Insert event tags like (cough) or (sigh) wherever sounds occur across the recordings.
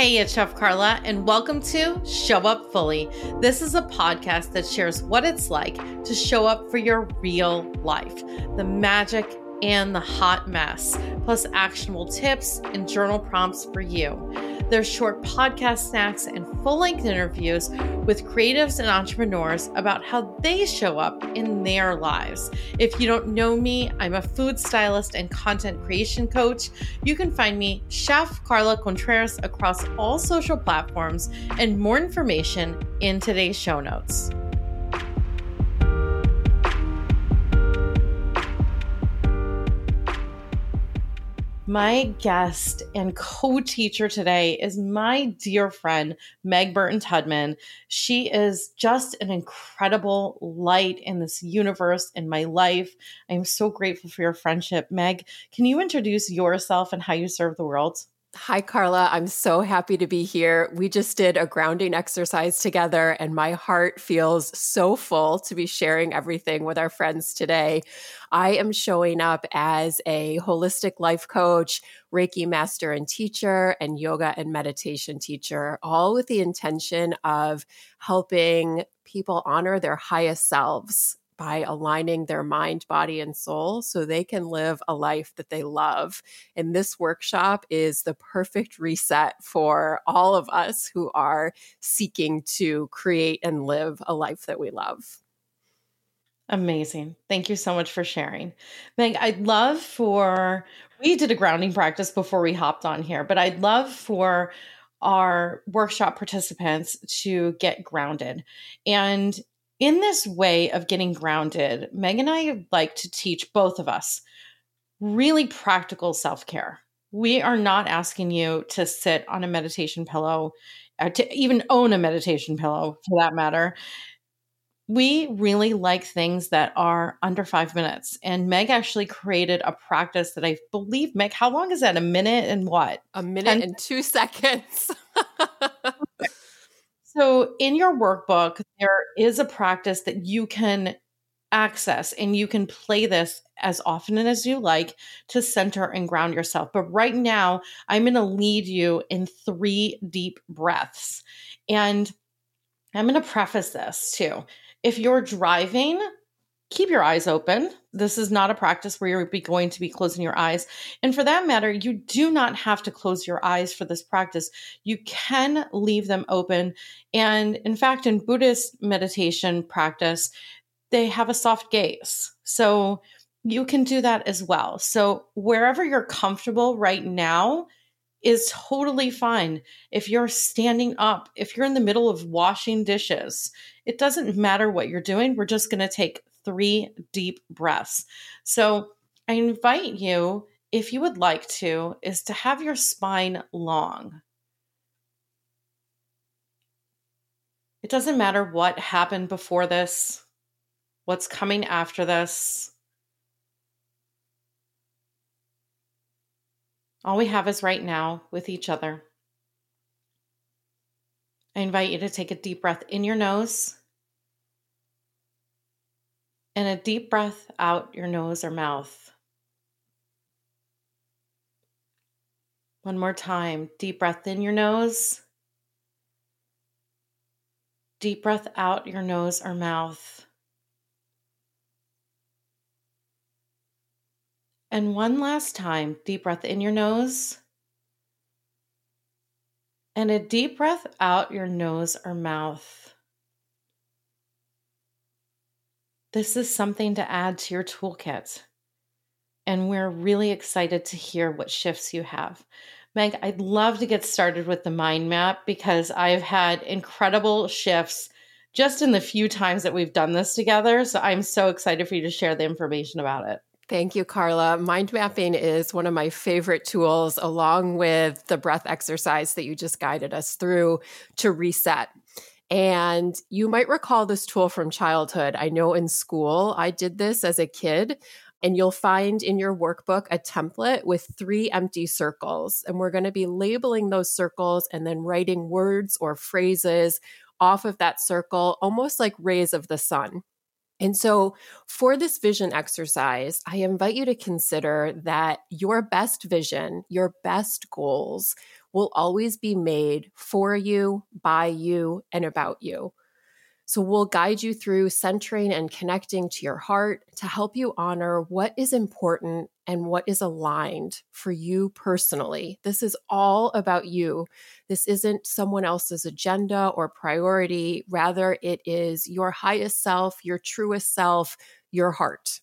Hey, it's Chef Carla, and welcome to Show Up Fully. This is a podcast that shares what it's like to show up for your real life, the magic and the hot mess, plus actionable tips and journal prompts for you. There's short podcast snacks and full length interviews with creatives and entrepreneurs about how they show up in their lives. If you don't know me, I'm a food stylist and content creation coach. You can find me, Chef Carla Contreras, across all social platforms, and more information in today's show notes. My guest and co teacher today is my dear friend, Meg Burton Tudman. She is just an incredible light in this universe, in my life. I am so grateful for your friendship. Meg, can you introduce yourself and how you serve the world? Hi, Carla. I'm so happy to be here. We just did a grounding exercise together, and my heart feels so full to be sharing everything with our friends today. I am showing up as a holistic life coach, Reiki master and teacher, and yoga and meditation teacher, all with the intention of helping people honor their highest selves by aligning their mind, body, and soul so they can live a life that they love. And this workshop is the perfect reset for all of us who are seeking to create and live a life that we love. Amazing. Thank you so much for sharing. Meg, I'd love for, we did a grounding practice before we hopped on here, but I'd love for our workshop participants to get grounded. And in this way of getting grounded, Meg and I like to teach both of us really practical self care. We are not asking you to sit on a meditation pillow, uh, to even own a meditation pillow for that matter. We really like things that are under five minutes. And Meg actually created a practice that I believe, Meg, how long is that? A minute and what? A minute Ten- and two seconds. (laughs) So, in your workbook, there is a practice that you can access and you can play this as often as you like to center and ground yourself. But right now, I'm going to lead you in three deep breaths. And I'm going to preface this too. If you're driving, keep your eyes open. This is not a practice where you're going to be closing your eyes. And for that matter, you do not have to close your eyes for this practice. You can leave them open. And in fact, in Buddhist meditation practice, they have a soft gaze. So you can do that as well. So wherever you're comfortable right now, is totally fine. If you're standing up, if you're in the middle of washing dishes, it doesn't matter what you're doing. We're just going to take three deep breaths. So I invite you, if you would like to, is to have your spine long. It doesn't matter what happened before this, what's coming after this. All we have is right now with each other. I invite you to take a deep breath in your nose and a deep breath out your nose or mouth. One more time. Deep breath in your nose. Deep breath out your nose or mouth. And one last time. Deep breath in your nose. And a deep breath out your nose or mouth. This is something to add to your toolkit. And we're really excited to hear what shifts you have. Meg, I'd love to get started with the mind map because I've had incredible shifts just in the few times that we've done this together. So I'm so excited for you to share the information about it. Thank you, Carla. Mind mapping is one of my favorite tools, along with the breath exercise that you just guided us through to reset. And you might recall this tool from childhood. I know in school I did this as a kid. And you'll find in your workbook a template with three empty circles. And we're going to be labeling those circles and then writing words or phrases off of that circle, almost like rays of the sun. And so, for this vision exercise, I invite you to consider that your best vision, your best goals will always be made for you, by you, and about you. So, we'll guide you through centering and connecting to your heart to help you honor what is important and what is aligned for you personally. This is all about you. This isn't someone else's agenda or priority. Rather, it is your highest self, your truest self, your heart.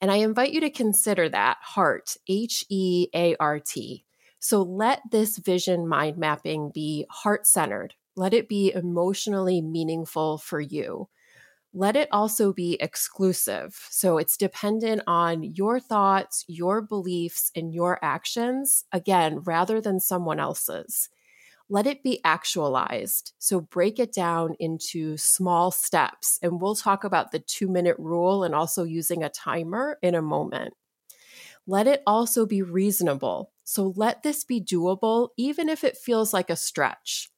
And I invite you to consider that heart, H E A R T. So let this vision mind mapping be heart centered, let it be emotionally meaningful for you. Let it also be exclusive. So it's dependent on your thoughts, your beliefs, and your actions, again, rather than someone else's. Let it be actualized. So break it down into small steps. And we'll talk about the two minute rule and also using a timer in a moment. Let it also be reasonable. So let this be doable, even if it feels like a stretch.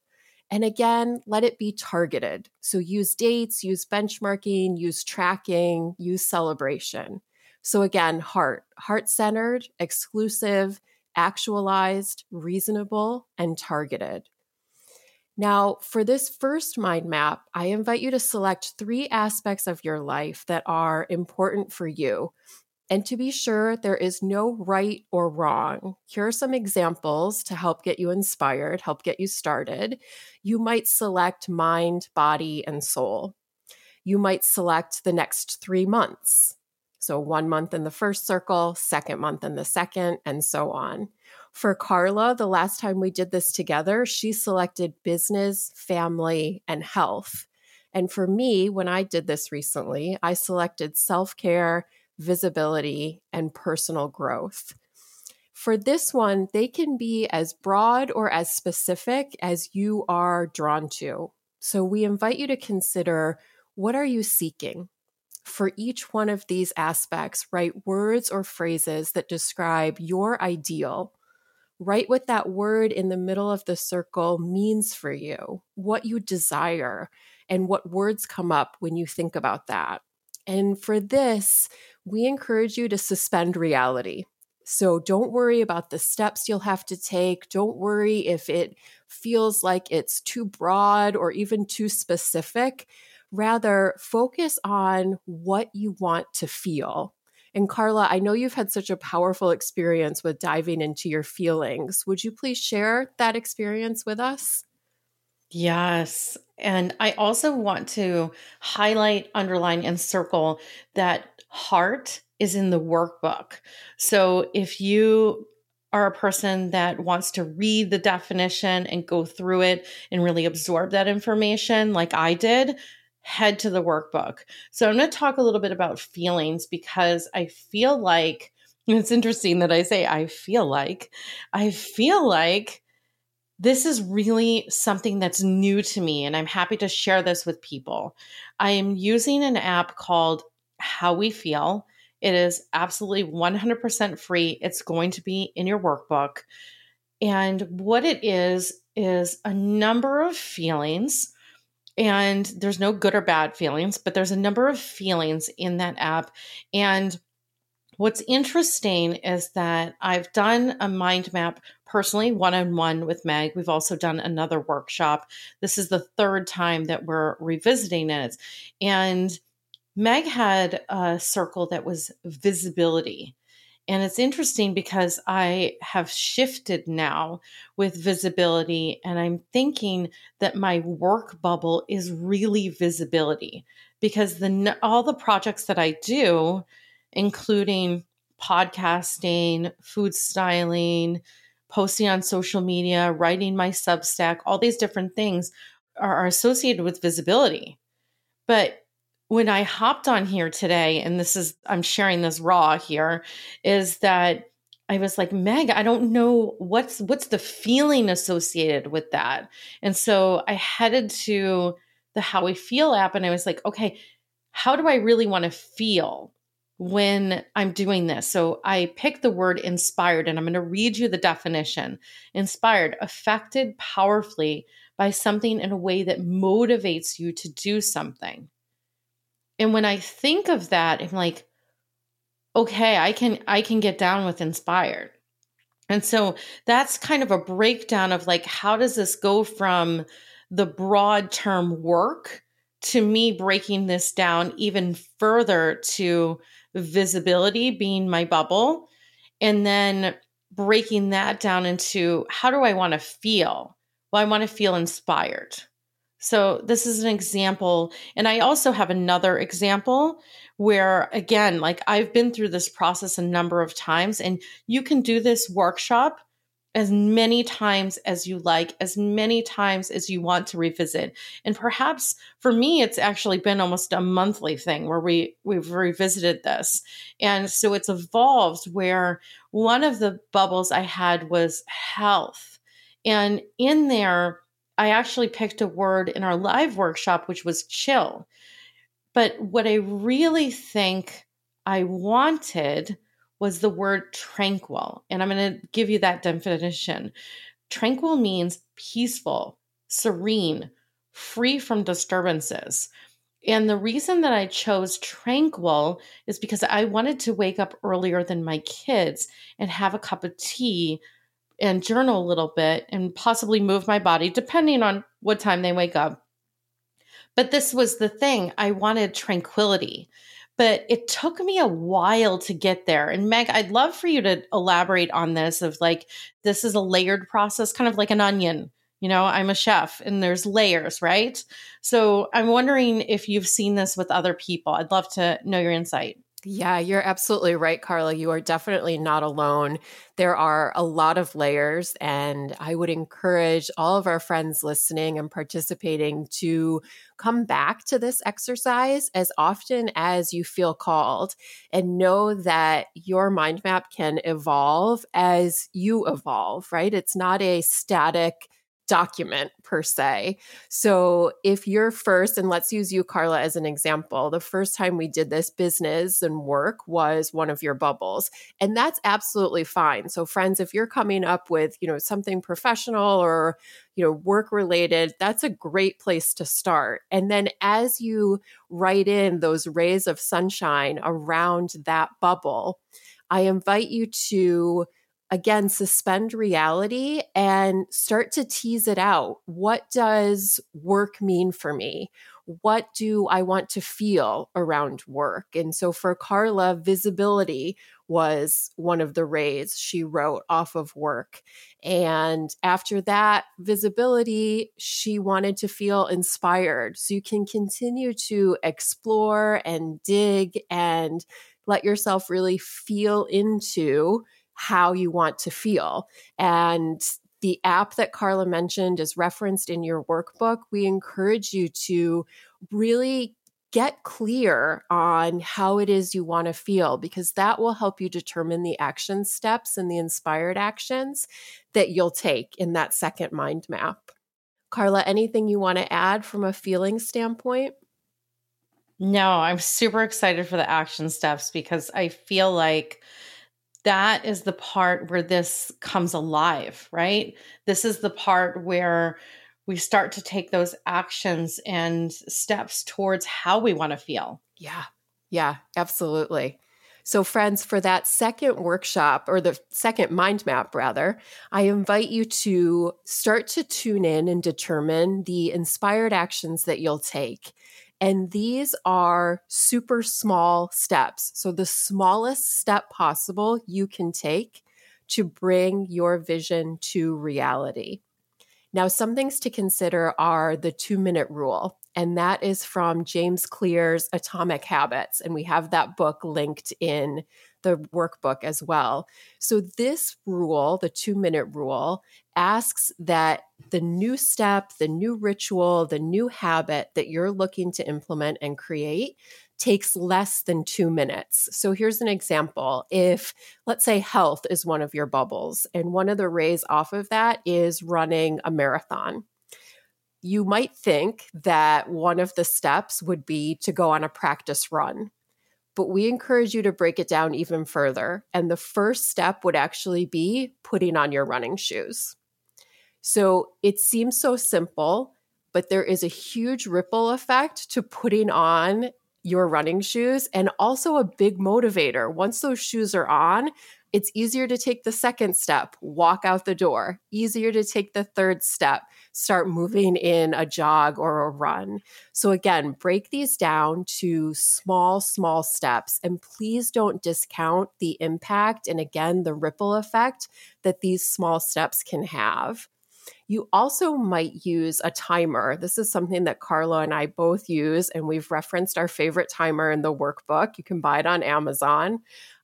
And again, let it be targeted. So use dates, use benchmarking, use tracking, use celebration. So again, heart, heart centered, exclusive, actualized, reasonable, and targeted. Now, for this first mind map, I invite you to select three aspects of your life that are important for you and to be sure, there is no right or wrong. Here are some examples to help get you inspired, help get you started. You might select mind, body, and soul. You might select the next three months. So, one month in the first circle, second month in the second, and so on. For Carla, the last time we did this together, she selected business, family, and health. And for me, when I did this recently, I selected self care visibility, and personal growth. For this one, they can be as broad or as specific as you are drawn to. So we invite you to consider what are you seeking? For each one of these aspects, write words or phrases that describe your ideal. Write what that word in the middle of the circle means for you, what you desire, and what words come up when you think about that. And for this, we encourage you to suspend reality. So don't worry about the steps you'll have to take. Don't worry if it feels like it's too broad or even too specific. Rather, focus on what you want to feel. And Carla, I know you've had such a powerful experience with diving into your feelings. Would you please share that experience with us? Yes. And I also want to highlight, underline, and circle that heart is in the workbook. So if you are a person that wants to read the definition and go through it and really absorb that information, like I did, head to the workbook. So I'm going to talk a little bit about feelings because I feel like it's interesting that I say I feel like I feel like this is really something that's new to me, and I'm happy to share this with people. I am using an app called How We Feel. It is absolutely 100% free. It's going to be in your workbook. And what it is, is a number of feelings. And there's no good or bad feelings, but there's a number of feelings in that app. And What's interesting is that I've done a mind map personally, one on one with Meg. We've also done another workshop. This is the third time that we're revisiting it. And Meg had a circle that was visibility. And it's interesting because I have shifted now with visibility, and I'm thinking that my work bubble is really visibility because the all the projects that I do including podcasting, food styling, posting on social media, writing my Substack, all these different things are, associated with visibility. But when I hopped on here today, and this is, I'm sharing this raw here, is that I was like, Meg, I don't know what's what's the feeling associated with that. And so I headed to the How We Feel app and I was like, okay, how do I really want to feel? When I'm doing this. So I pick the word inspired and I'm going to read you the definition. Inspired, affected powerfully by something in a way that motivates you to do something. And when I think of that, I'm like, okay, I can I can get down with inspired. And so that's kind of a breakdown of like how does this go from the broad term work to me breaking this down even further to visibility being my bubble and then breaking that down into how do I want to feel? Well, I want to feel inspired. So, this is an example. And I also have another example where, again, like I've been through this process a number of times, and you can do this workshop as many times as you like, as many times as you want to revisit. And perhaps for me, it's actually been almost a monthly thing where we, we've revisited this. And so it's evolved where one of the bubbles I had was health. And in there, I actually picked a word in our live workshop, which was chill. But what I really think I wanted was the word tranquil. And I'm going to give you that definition. Tranquil means peaceful, serene, free from disturbances. And the reason that I chose tranquil is because I wanted to wake up earlier than my kids and have a cup of tea and journal a little bit and possibly move my body depending on what time they wake up. But this was the thing I wanted tranquility but it took me a while to get there. And Meg, I'd love for you to elaborate on this of like, this is a layered process, kind of like an onion. You know, I'm a chef and there's layers, right? So I'm wondering if you've seen this with other people. I'd love to know your insight. Yeah, you're absolutely right, Carla. You are definitely not alone. There are a lot of layers, and I would encourage all of our friends listening and participating to come back to this exercise as often as you feel called and know that your mind map can evolve as you evolve, right? It's not a static document per se. So if you're first, and let's use you, Carla, as an example, the first time we did this business and work was one of your bubbles. And that's absolutely fine. So friends, if you're coming up with, you know, something professional or, you know, work related, that's a great place to start. And then as you write in those rays of sunshine around that bubble, I invite you to again suspend reality and start to tease it out. What does work mean for me? What do I want to feel around work? And so for Carla, visibility was one of the rays she wrote off of work. And after that visibility, she wanted to feel inspired. So you can continue to explore and dig and let yourself really feel into how you want to feel. And the app that Carla mentioned is referenced in your workbook. We encourage you to really get clear on how it is you want to feel because that will help you determine the action steps and the inspired actions that you'll take in that second mind map. Carla, anything you want to add from a feeling standpoint? No, I'm super excited for the action steps because I feel like that is the part where this comes alive, right? This is the part where we start to take those actions and steps towards how we want to feel. Yeah. Yeah, absolutely. So, friends, for that second workshop or the second mind map, rather, I invite you to start to tune in and determine the inspired actions that you'll take. And these are super small steps. So, the smallest step possible you can take to bring your vision to reality. Now, some things to consider are the two minute rule, and that is from James Clear's Atomic Habits. And we have that book linked in the workbook as well. So, this rule, the two minute rule, asks that the new step, the new ritual, the new habit that you're looking to implement and create takes less than two minutes. So here's an example. If, let's say, health is one of your bubbles, and one of the rays off of that is running a marathon. You might think that one of the steps would be to go on a practice run but we encourage you to break it down even further. And the first step would actually be putting on your running shoes. So it seems so simple, but there is a huge ripple effect to putting on your running shoes and also a big motivator. Once those shoes are on, it's easier to take the second step, walk out the door, easier to take the third step, start moving in a jog or a run. So, again, break these down to small, small steps. And please don't discount the impact and, again, the ripple effect that these small steps can have. You also might use a timer. This is something that Carla and I both use, and we've referenced our favorite timer in the workbook. You can buy it on Amazon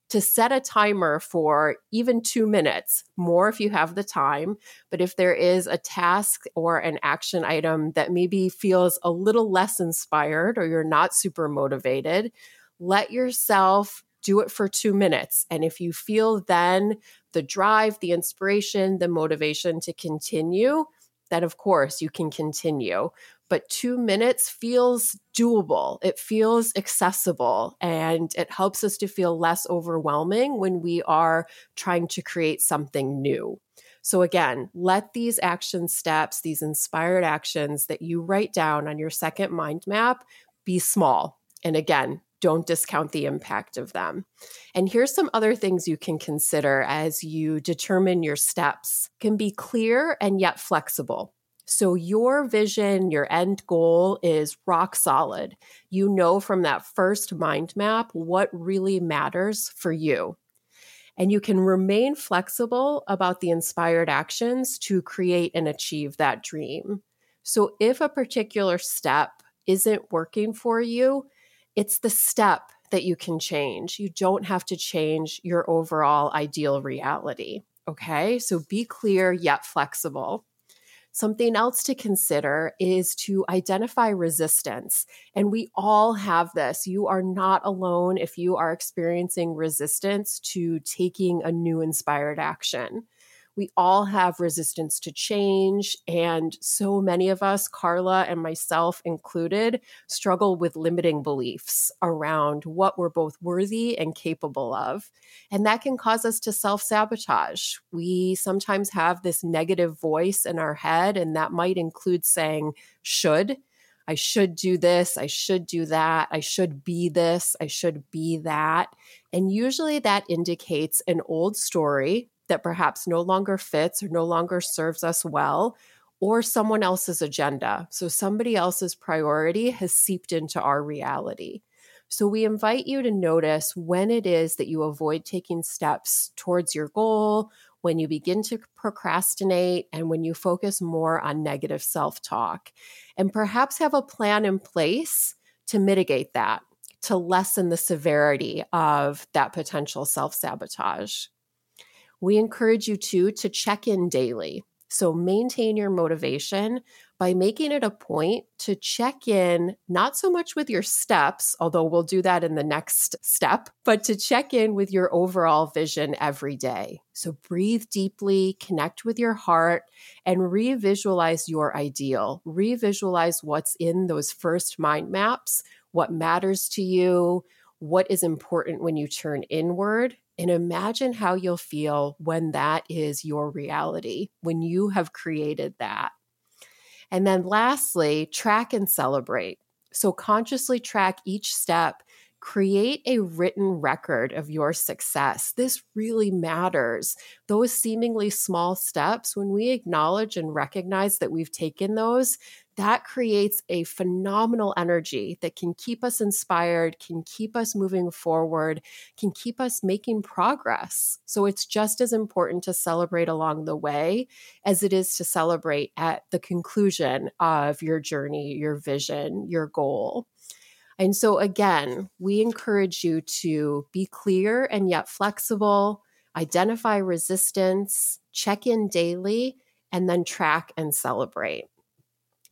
to set a timer for even two minutes, more if you have the time. But if there is a task or an action item that maybe feels a little less inspired or you're not super motivated, let yourself do it for two minutes. And if you feel then the drive, the inspiration, the motivation to continue, then of course you can continue but two minutes feels doable. It feels accessible and it helps us to feel less overwhelming when we are trying to create something new. So, again, let these action steps, these inspired actions that you write down on your second mind map be small. And again, don't discount the impact of them. And here's some other things you can consider as you determine your steps. Can be clear and yet flexible. So, your vision, your end goal is rock solid. You know from that first mind map what really matters for you. And you can remain flexible about the inspired actions to create and achieve that dream. So, if a particular step isn't working for you, it's the step that you can change. You don't have to change your overall ideal reality. Okay, so be clear yet flexible. Something else to consider is to identify resistance. And we all have this. You are not alone if you are experiencing resistance to taking a new inspired action we all have resistance to change. And so many of us, Carla and myself included, struggle with limiting beliefs around what we're both worthy and capable of. And that can cause us to self sabotage. We sometimes have this negative voice in our head, and that might include saying, should. I should do this. I should do that. I should be this. I should be that. And usually that indicates an old story that perhaps no longer fits or no longer serves us well, or someone else's agenda. So somebody else's priority has seeped into our reality. So we invite you to notice when it is that you avoid taking steps towards your goal, when you begin to procrastinate, and when you focus more on negative self talk. And perhaps have a plan in place to mitigate that, to lessen the severity of that potential self sabotage. We encourage you too to check in daily. So maintain your motivation by making it a point to check in, not so much with your steps, although we'll do that in the next step, but to check in with your overall vision every day. So breathe deeply, connect with your heart, and revisualize your ideal. Revisualize what's in those first mind maps, what matters to you, what is important when you turn inward, and imagine how you'll feel when that is your reality, when you have created that. And then lastly, track and celebrate. So consciously track each step create a written record of your success. This really matters. Those seemingly small steps, when we acknowledge and recognize that we've taken those, that creates a phenomenal energy that can keep us inspired, can keep us moving forward, can keep us making progress. So it's just as important to celebrate along the way as it is to celebrate at the conclusion of your journey, your vision, your goal. And so, again, we encourage you to be clear and yet flexible, identify resistance, check in daily, and then track and celebrate.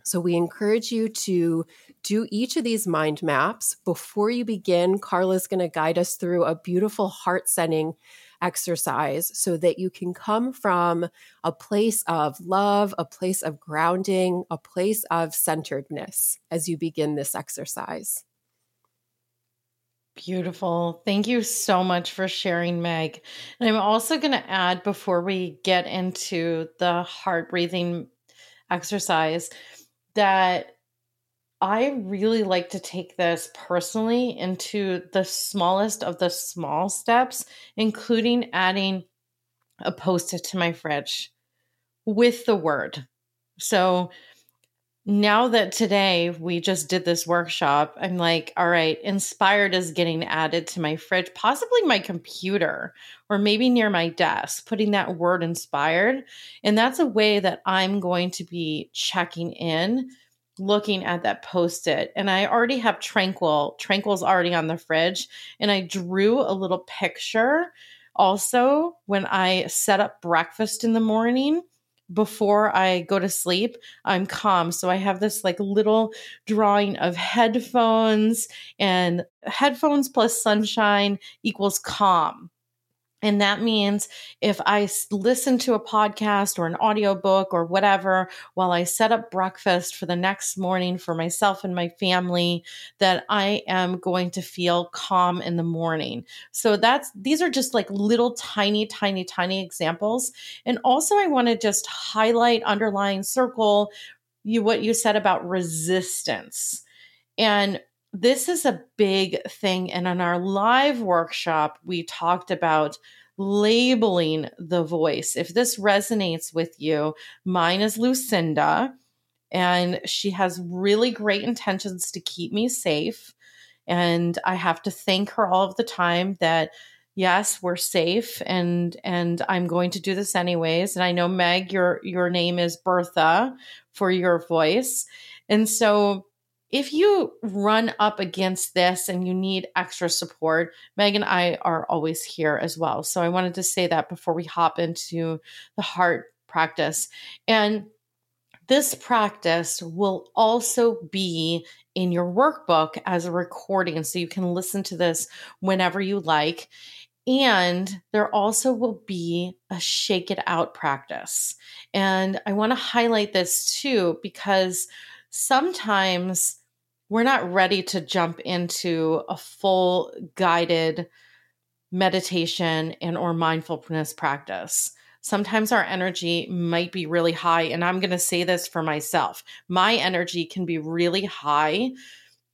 So, we encourage you to do each of these mind maps. Before you begin, Carla's going to guide us through a beautiful heart setting exercise so that you can come from a place of love, a place of grounding, a place of centeredness as you begin this exercise. Beautiful. Thank you so much for sharing, Meg. And I'm also going to add before we get into the heart breathing exercise that I really like to take this personally into the smallest of the small steps, including adding a post it to my fridge with the word. So now that today we just did this workshop, I'm like, all right, inspired is getting added to my fridge, possibly my computer, or maybe near my desk, putting that word inspired. And that's a way that I'm going to be checking in, looking at that post it. And I already have Tranquil. Tranquil's already on the fridge. And I drew a little picture also when I set up breakfast in the morning before I go to sleep, I'm calm. So I have this like little drawing of headphones and headphones plus sunshine equals calm. And that means if I listen to a podcast or an audiobook or whatever while I set up breakfast for the next morning for myself and my family, that I am going to feel calm in the morning. So that's these are just like little tiny, tiny, tiny examples. And also I want to just highlight, underline, circle you what you said about resistance. And this is a big thing. And in our live workshop, we talked about labeling the voice. If this resonates with you, mine is Lucinda, and she has really great intentions to keep me safe. And I have to thank her all of the time that yes we're safe and and i'm going to do this anyways and i know meg your your name is bertha for your voice and so if you run up against this and you need extra support, Meg and I are always here as well. So I wanted to say that before we hop into the heart practice. And this practice will also be in your workbook as a recording. So you can listen to this whenever you like. And there also will be a shake it out practice. And I want to highlight this too, because sometimes we're not ready to jump into a full guided meditation and or mindfulness practice. Sometimes our energy might be really high and i'm going to say this for myself my energy can be really high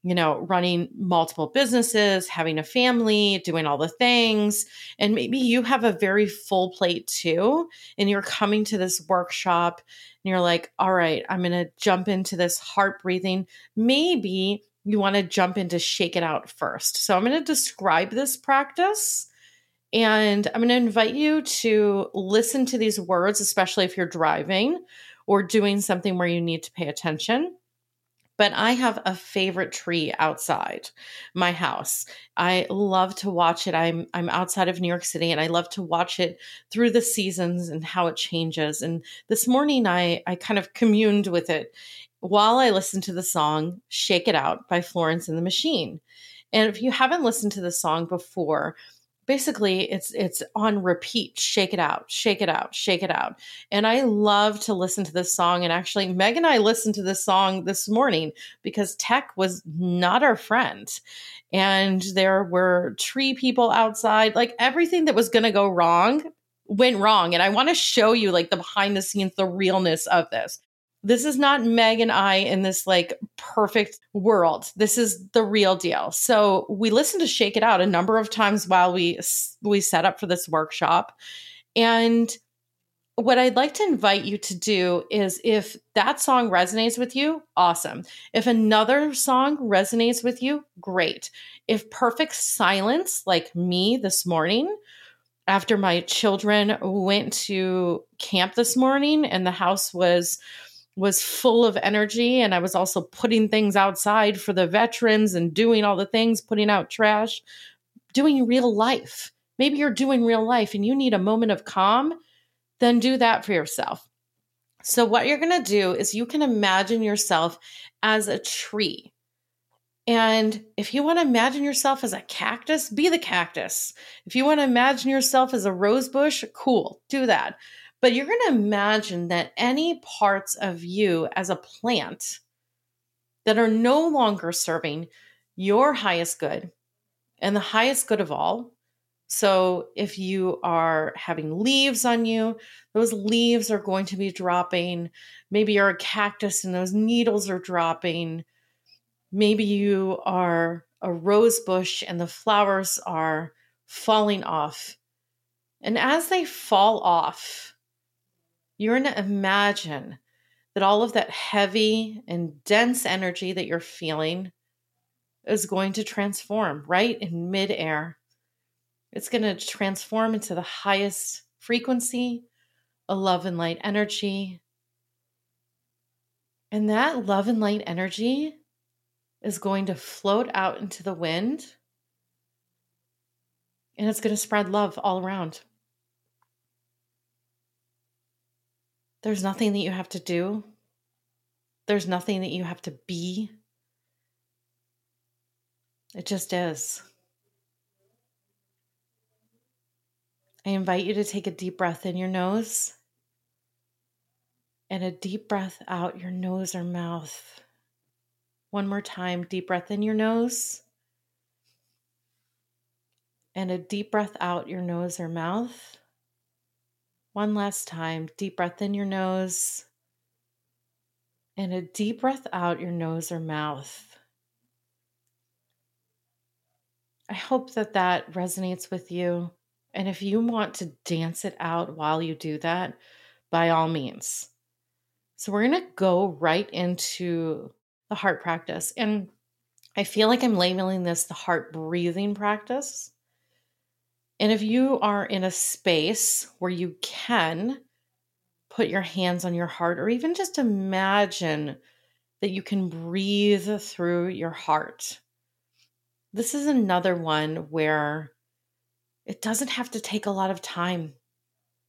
you know running multiple businesses having a family doing all the things and maybe you have a very full plate too and you're coming to this workshop and you're like, all right, I'm going to jump into this heart breathing. Maybe you want to jump into shake it out first. So I'm going to describe this practice and I'm going to invite you to listen to these words, especially if you're driving or doing something where you need to pay attention but I have a favorite tree outside my house. I love to watch it. I'm I'm outside of New York City and I love to watch it through the seasons and how it changes. And this morning I I kind of communed with it while I listened to the song Shake It Out by Florence and the Machine. And if you haven't listened to the song before, basically it's it's on repeat shake it out shake it out shake it out. And i love to listen to this song and actually meg and i listened to this song this morning because tech was not our friend. And there were tree people outside like everything that was going to go wrong went wrong and i want to show you like the behind the scenes the realness of this this is not Meg and I in this like perfect world. This is the real deal. So we listened to Shake It Out a number of times while we we set up for this workshop. And what I'd like to invite you to do is if that song resonates with you, awesome. If another song resonates with you, great. If perfect silence, like me this morning, after my children went to camp this morning and the house was was full of energy and I was also putting things outside for the veterans and doing all the things, putting out trash, doing real life. Maybe you're doing real life and you need a moment of calm, then do that for yourself. So, what you're going to do is you can imagine yourself as a tree. And if you want to imagine yourself as a cactus, be the cactus. If you want to imagine yourself as a rose bush, cool, do that. But you're going to imagine that any parts of you as a plant that are no longer serving your highest good and the highest good of all. So, if you are having leaves on you, those leaves are going to be dropping. Maybe you're a cactus and those needles are dropping. Maybe you are a rose bush and the flowers are falling off. And as they fall off, you're going to imagine that all of that heavy and dense energy that you're feeling is going to transform right in midair. It's going to transform into the highest frequency, a love and light energy. And that love and light energy is going to float out into the wind and it's going to spread love all around. There's nothing that you have to do, there's nothing that you have to be. It just is. I invite you to take a deep breath in your nose and a deep breath out your nose or mouth. One more time, deep breath in your nose and a deep breath out your nose or mouth. One last time, deep breath in your nose and a deep breath out your nose or mouth. I hope that that resonates with you. And if you want to dance it out while you do that, by all means. So, we're going to go right into the heart practice. And I feel like I'm labeling this the heart breathing practice. And if you are in a space where you can put your hands on your heart, or even just imagine that you can breathe through your heart, this is another one where it doesn't have to take a lot of time.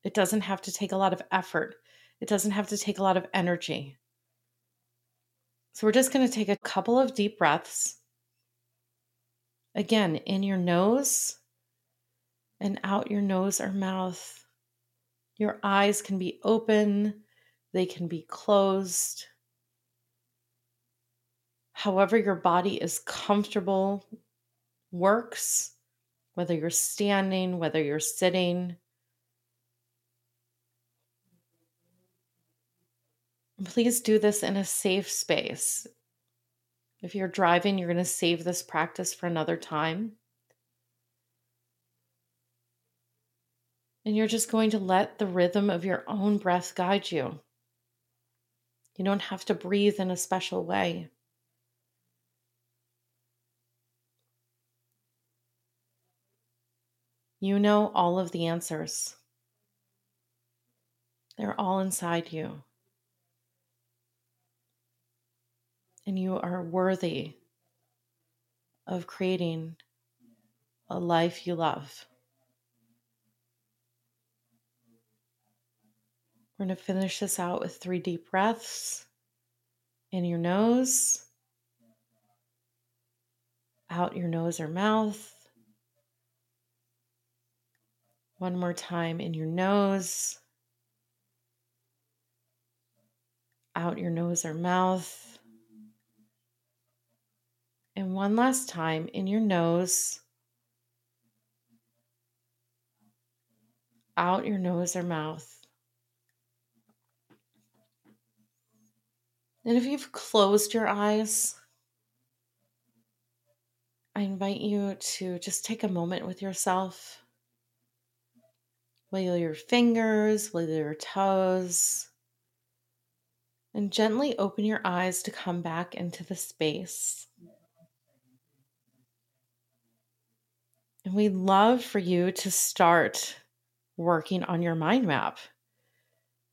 It doesn't have to take a lot of effort. It doesn't have to take a lot of energy. So we're just going to take a couple of deep breaths. Again, in your nose and out your nose or mouth. Your eyes can be open, they can be closed. However, your body is comfortable works, whether you're standing, whether you're sitting. Please do this in a safe space. If you're driving, you're going to save this practice for another time. And you're just going to let the rhythm of your own breath guide you. You don't have to breathe in a special way. You know all of the answers. They're all inside you. And you are worthy of creating a life you love. We're going to finish this out with three deep breaths in your nose, out your nose or mouth. One more time in your nose, out your nose or mouth. And one last time in your nose, out your nose or mouth. And if you've closed your eyes, I invite you to just take a moment with yourself. Wiggle your fingers, wiggle your toes, and gently open your eyes to come back into the space. And we'd love for you to start working on your mind map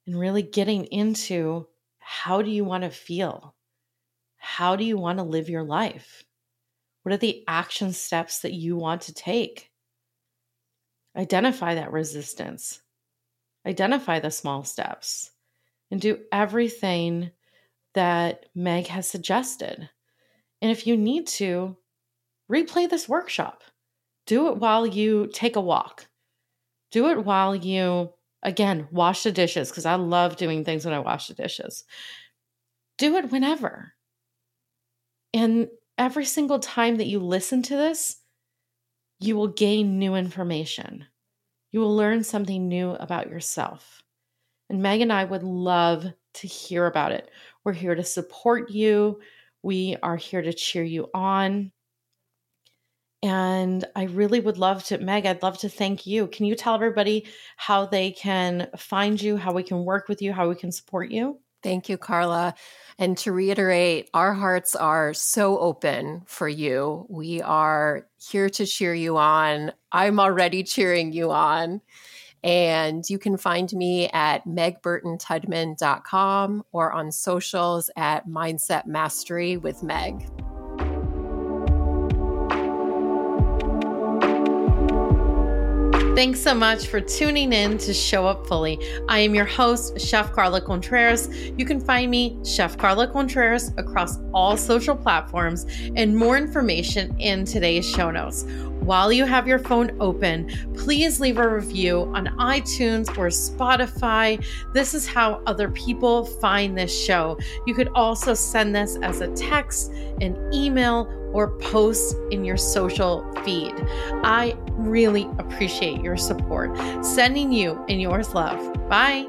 and really getting into how do you want to feel? How do you want to live your life? What are the action steps that you want to take? Identify that resistance, identify the small steps, and do everything that Meg has suggested. And if you need to, replay this workshop. Do it while you take a walk. Do it while you Again, wash the dishes because I love doing things when I wash the dishes. Do it whenever. And every single time that you listen to this, you will gain new information. You will learn something new about yourself. And Meg and I would love to hear about it. We're here to support you. We are here to cheer you on. And I really would love to, Meg, I'd love to thank you. Can you tell everybody how they can find you, how we can work with you, how we can support you? Thank you, Carla. And to reiterate, our hearts are so open for you. We are here to cheer you on. I'm already cheering you on. And you can find me at megburtontudman.com or on socials at Mindset Mastery with Meg. Thanks so much for tuning in to Show Up Fully. I am your host, Chef Carla Contreras. You can find me, Chef Carla Contreras, across all social platforms and more information in today's show notes. While you have your phone open, please leave a review on iTunes or Spotify. This is how other people find this show. You could also send this as a text, an email, or post in your social feed. I really appreciate your support. Sending you and yours love. Bye.